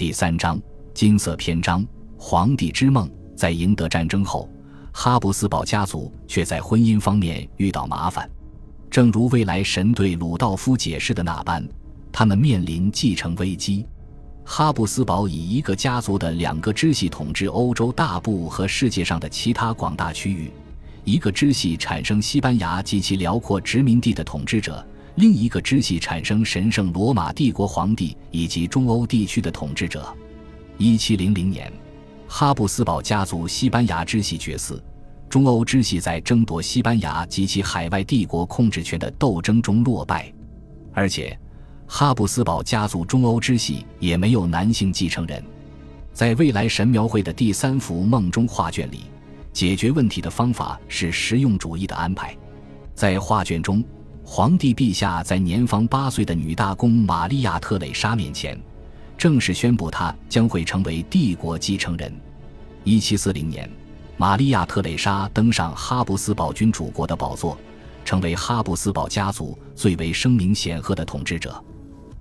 第三章金色篇章：皇帝之梦。在赢得战争后，哈布斯堡家族却在婚姻方面遇到麻烦。正如未来神对鲁道夫解释的那般，他们面临继承危机。哈布斯堡以一个家族的两个支系统治欧洲大部和世界上的其他广大区域，一个支系产生西班牙及其辽阔殖民地的统治者，另一个支系产生神圣罗马帝国皇帝以及中欧地区的统治者。一七零零年。哈布斯堡家族西班牙支系决死，中欧支系在争夺西班牙及其海外帝国控制权的斗争中落败，而且哈布斯堡家族中欧支系也没有男性继承人。在未来神描绘的第三幅梦中画卷里，解决问题的方法是实用主义的安排。在画卷中，皇帝陛下在年方八岁的女大公玛利亚特蕾莎面前。正式宣布，她将会成为帝国继承人。一七四零年，玛利亚特蕾莎登上哈布斯堡君主国的宝座，成为哈布斯堡家族最为声名显赫的统治者。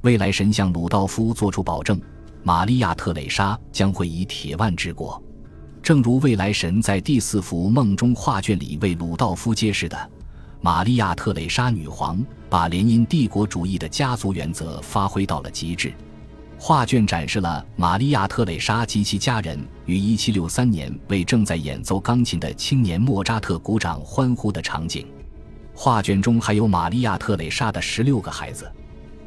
未来神向鲁道夫作出保证，玛利亚特蕾莎将会以铁腕治国。正如未来神在第四幅梦中画卷里为鲁道夫揭示的，玛利亚特蕾莎女皇把联姻帝国主义的家族原则发挥到了极致。画卷展示了玛利亚·特蕾莎及其家人于1763年为正在演奏钢琴的青年莫扎特鼓掌欢呼的场景。画卷中还有玛利亚·特蕾莎的十六个孩子。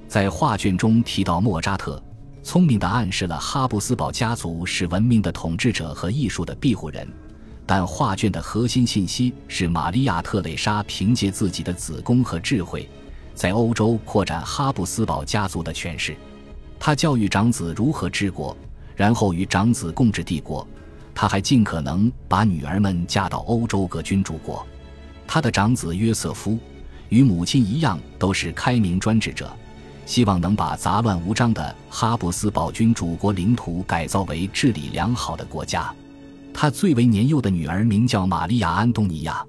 在画卷中提到莫扎特，聪明地暗示了哈布斯堡家族是文明的统治者和艺术的庇护人。但画卷的核心信息是玛利亚·特蕾莎凭借自己的子宫和智慧，在欧洲扩展哈布斯堡家族的权势。她教育长子如何治国，然后与长子共治帝国。他还尽可能把女儿们嫁到欧洲各君主国。他的长子约瑟夫与母亲一样，都是开明专制者，希望能把杂乱无章的哈布斯堡君主国领土改造为治理良好的国家。他最为年幼的女儿名叫玛利亚·安东尼亚，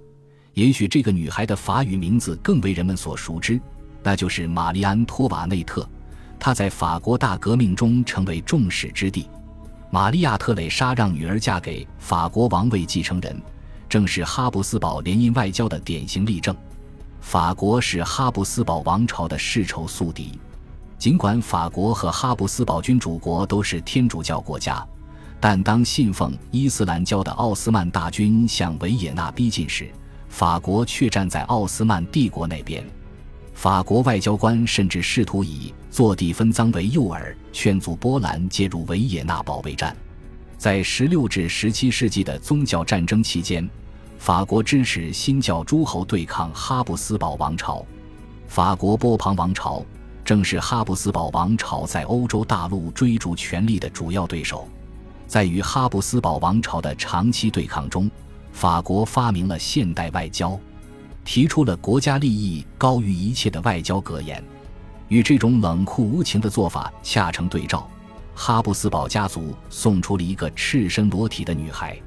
也许这个女孩的法语名字更为人们所熟知，那就是玛丽安托瓦内特。她在法国大革命中成为众矢之的。玛利亚·特蕾莎让女儿嫁给法国王位继承人，正是哈布斯堡联姻外交的典型例证。法国是哈布斯堡王朝的世仇宿敌。尽管法国和哈布斯堡君主国都是天主教国家，但当信奉伊斯兰教的奥斯曼大军向维也纳逼近时，法国却站在奥斯曼帝国那边。法国外交官甚至试图以坐地分赃为诱饵，劝阻波兰介入维也纳保卫战。在16至17世纪的宗教战争期间，法国支持新教诸侯对抗哈布斯堡王朝。法国波旁王朝正是哈布斯堡王朝在欧洲大陆追逐权力的主要对手。在与哈布斯堡王朝的长期对抗中，法国发明了现代外交。提出了国家利益高于一切的外交格言，与这种冷酷无情的做法恰成对照。哈布斯堡家族送出了一个赤身裸体的女孩。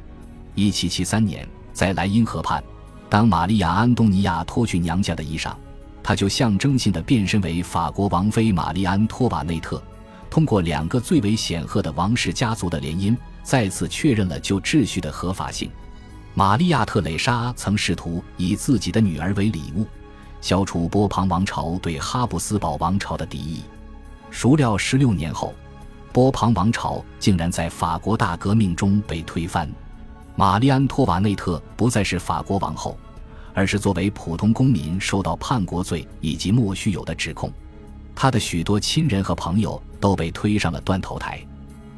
1773年，在莱茵河畔，当玛利亚·安东尼亚脱去娘家的衣裳，她就象征性的变身为法国王妃玛丽安托瓦内特。通过两个最为显赫的王室家族的联姻，再次确认了旧秩序的合法性。玛利亚·特蕾莎曾试图以自己的女儿为礼物，消除波旁王朝对哈布斯堡王朝的敌意。孰料十六年后，波旁王朝竟然在法国大革命中被推翻。玛丽安·托瓦内特不再是法国王后，而是作为普通公民受到叛国罪以及莫须有的指控。他的许多亲人和朋友都被推上了断头台。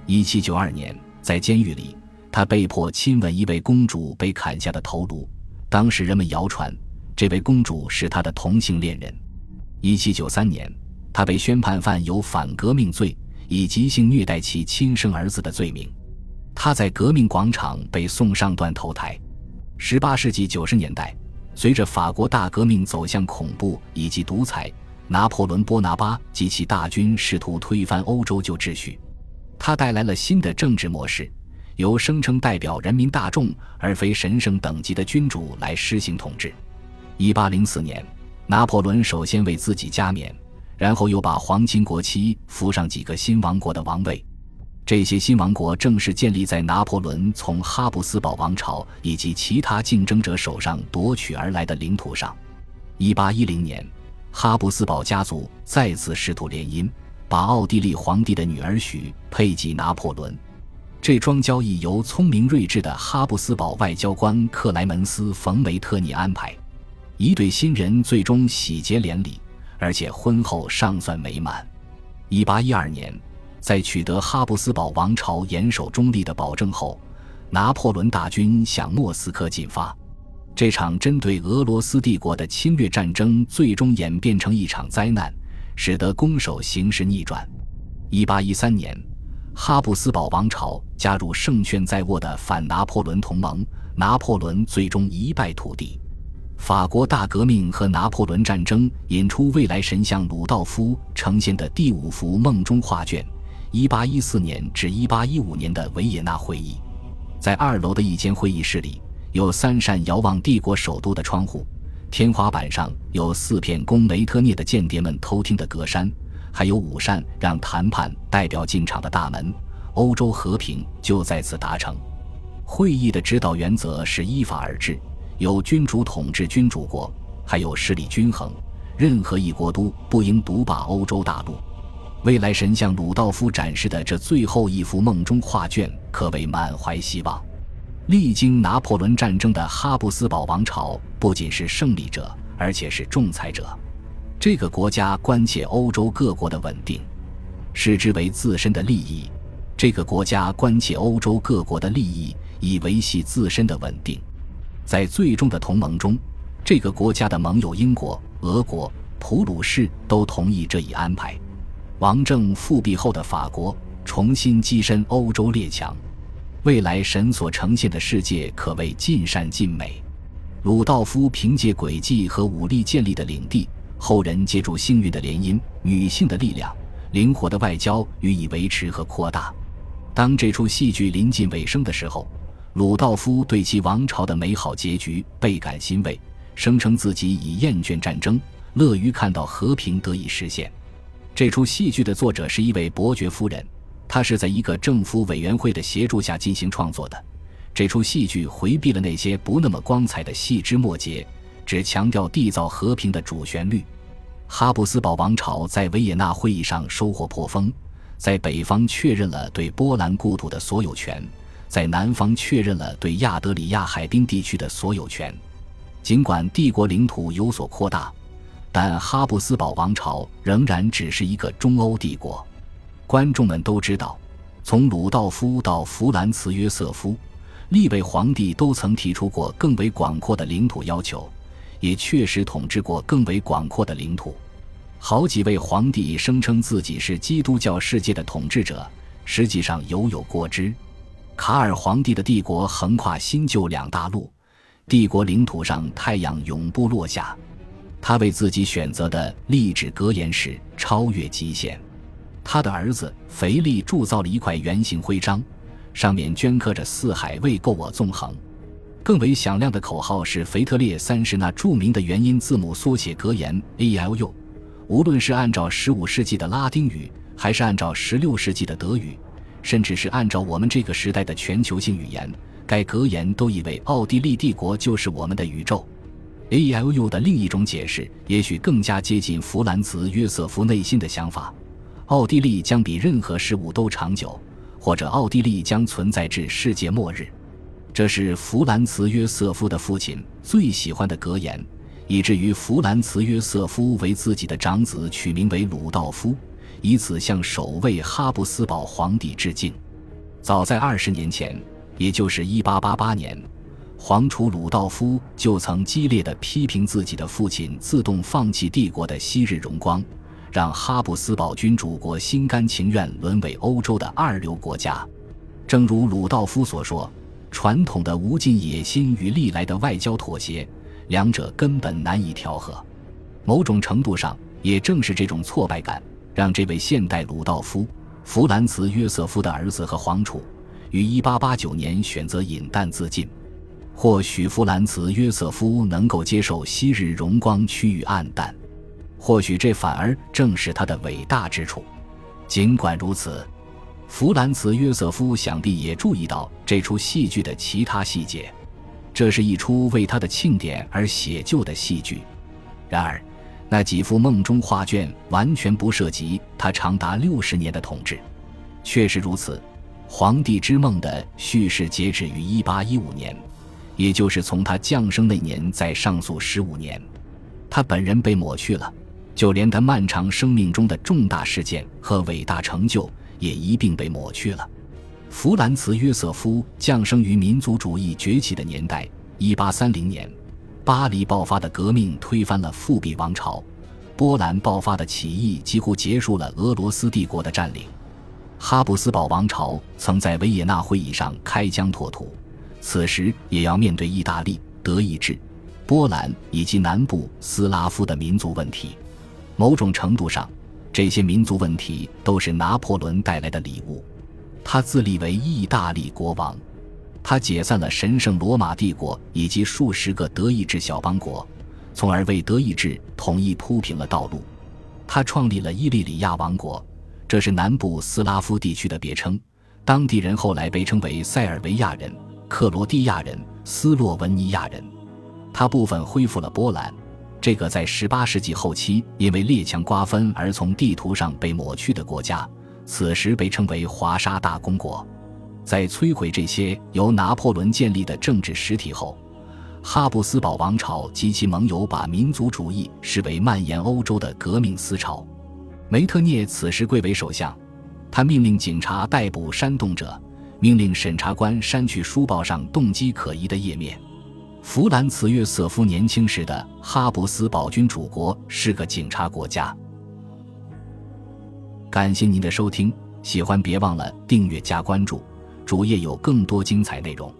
一七九二年，在监狱里。他被迫亲吻一位公主被砍下的头颅，当时人们谣传这位公主是他的同性恋人。一七九三年，他被宣判犯有反革命罪以及性虐待其亲生儿子的罪名。他在革命广场被送上断头台。十八世纪九十年代，随着法国大革命走向恐怖以及独裁，拿破仑·波拿巴及其大军试图推翻欧洲旧秩序，他带来了新的政治模式。由声称代表人民大众而非神圣等级的君主来施行统治。一八零四年，拿破仑首先为自己加冕，然后又把皇亲国戚扶上几个新王国的王位。这些新王国正是建立在拿破仑从哈布斯堡王朝以及其他竞争者手上夺取而来的领土上。一八一零年，哈布斯堡家族再次试图联姻，把奥地利皇帝的女儿许配给拿破仑。这桩交易由聪明睿智的哈布斯堡外交官克莱门斯·冯·梅特尼安排。一对新人最终喜结连理，而且婚后尚算美满。一八一二年。在取得哈布斯堡王朝严守中立的保证后，拿破仑大军向莫斯科进发。这场针对俄罗斯帝国的侵略战争最终演变成一场灾难，使得攻守形势逆转。一八一三年，哈布斯堡王朝加入胜券在握的反拿破仑同盟，拿破仑最终一败涂地。法国大革命和拿破仑战争引出未来神像鲁道夫呈现的第五幅梦中画卷。一八一四年至一八一五年的维也纳会议，在二楼的一间会议室里，有三扇遥望帝国首都的窗户，天花板上有四片供梅特涅的间谍们偷听的格栅，还有五扇让谈判代表进场的大门。欧洲和平就在此达成。会议的指导原则是依法而治，有君主统治君主国，还有势力均衡，任何一国都不应独霸欧洲大陆。未来神像鲁道夫展示的这最后一幅梦中画卷，可谓满怀希望。历经拿破仑战争的哈布斯堡王朝不仅是胜利者，而且是仲裁者。这个国家关切欧洲各国的稳定，视之为自身的利益。这个国家关切欧洲各国的利益，以维系自身的稳定。在最终的同盟中，这个国家的盟友英国、俄国、普鲁士都同意这一安排。王政复辟后的法国重新跻身欧洲列强，未来神所呈现的世界可谓尽善尽美。鲁道夫凭借诡计和武力建立的领地，后人借助幸运的联姻、女性的力量、灵活的外交予以维持和扩大。当这出戏剧临近尾声的时候，鲁道夫对其王朝的美好结局倍感欣慰，声称自己已厌倦战争，乐于看到和平得以实现。这出戏剧的作者是一位伯爵夫人，他是在一个政府委员会的协助下进行创作的。这出戏剧回避了那些不那么光彩的细枝末节，只强调缔造和平的主旋律。哈布斯堡王朝在维也纳会议上收获颇丰，在北方确认了对波兰故土的所有权，在南方确认了对亚德里亚海滨地区的所有权。尽管帝国领土有所扩大。但哈布斯堡王朝仍然只是一个中欧帝国。观众们都知道，从鲁道夫到弗兰茨·约瑟夫，历位皇帝都曾提出过更为广阔的领土要求，也确实统治过更为广阔的领土。好几位皇帝声称自己是基督教世界的统治者，实际上犹有过之。卡尔皇帝的帝国横跨新旧两大陆，帝国领土上太阳永不落下。他为自己选择的历史格言是“超越极限”。他的儿子腓力铸造了一块圆形徽章，上面镌刻着“四海未够我纵横”。更为响亮的口号是腓特烈三世那著名的元音字母缩写格言 “ALU”。无论是按照15世纪的拉丁语，还是按照16世纪的德语，甚至是按照我们这个时代的全球性语言，该格言都以为奥地利帝国就是我们的宇宙。ALU 的另一种解释，也许更加接近弗兰茨·约瑟夫内心的想法：奥地利将比任何事物都长久，或者奥地利将存在至世界末日。这是弗兰茨·约瑟夫的父亲最喜欢的格言，以至于弗兰茨·约瑟夫为自己的长子取名为鲁道夫，以此向首位哈布斯堡皇帝致敬。早在二十年前，也就是1888年。皇储鲁道夫就曾激烈的批评自己的父亲自动放弃帝国的昔日荣光，让哈布斯堡君主国心甘情愿沦为欧洲的二流国家。正如鲁道夫所说：“传统的无尽野心与历来的外交妥协，两者根本难以调和。”某种程度上，也正是这种挫败感，让这位现代鲁道夫·弗兰茨·约瑟夫的儿子和皇储，于1889年选择饮弹自尽。或许弗兰茨·约瑟夫能够接受昔日荣光趋于暗淡，或许这反而正是他的伟大之处。尽管如此，弗兰茨·约瑟夫想必也注意到这出戏剧的其他细节。这是一出为他的庆典而写就的戏剧。然而，那几幅梦中画卷完全不涉及他长达六十年的统治。确实如此，《皇帝之梦》的叙事截止于一八一五年，也就是从他降生那年再上溯十五年。他本人被抹去了，就连他漫长生命中的重大事件和伟大成就也一并被抹去了。弗兰茨·约瑟夫降生于民族主义崛起的年代，一八三零年。巴黎爆发的革命推翻了复辟王朝，波兰爆发的起义几乎结束了俄罗斯帝国的占领。哈布斯堡王朝曾在维也纳会议上开疆拓土，此时也要面对意大利、德意志、波兰以及南部斯拉夫的民族问题。某种程度上，这些民族问题都是拿破仑带来的礼物。他自立为意大利国王。他解散了神圣罗马帝国以及数十个德意志小邦国，从而为德意志统一铺平了道路。他创立了伊利里亚王国，这是南部斯拉夫地区的别称，当地人后来被称为塞尔维亚人、克罗地亚人、斯洛文尼亚人。他部分恢复了波兰，这个在18世纪后期因为列强瓜分而从地图上被抹去的国家，此时被称为华沙大公国。在摧毁这些由拿破仑建立的政治实体后，哈布斯堡王朝及其盟友把民族主义视为蔓延欧洲的革命思潮。梅特涅此时贵为首相，他命令警察逮捕煽动者，命令审查官删去书报上动机可疑的页面。弗兰茨·约瑟夫年轻时的哈布斯堡君主国是个警察国家。感谢您的收听，喜欢别忘了订阅加关注。主页有更多精彩内容。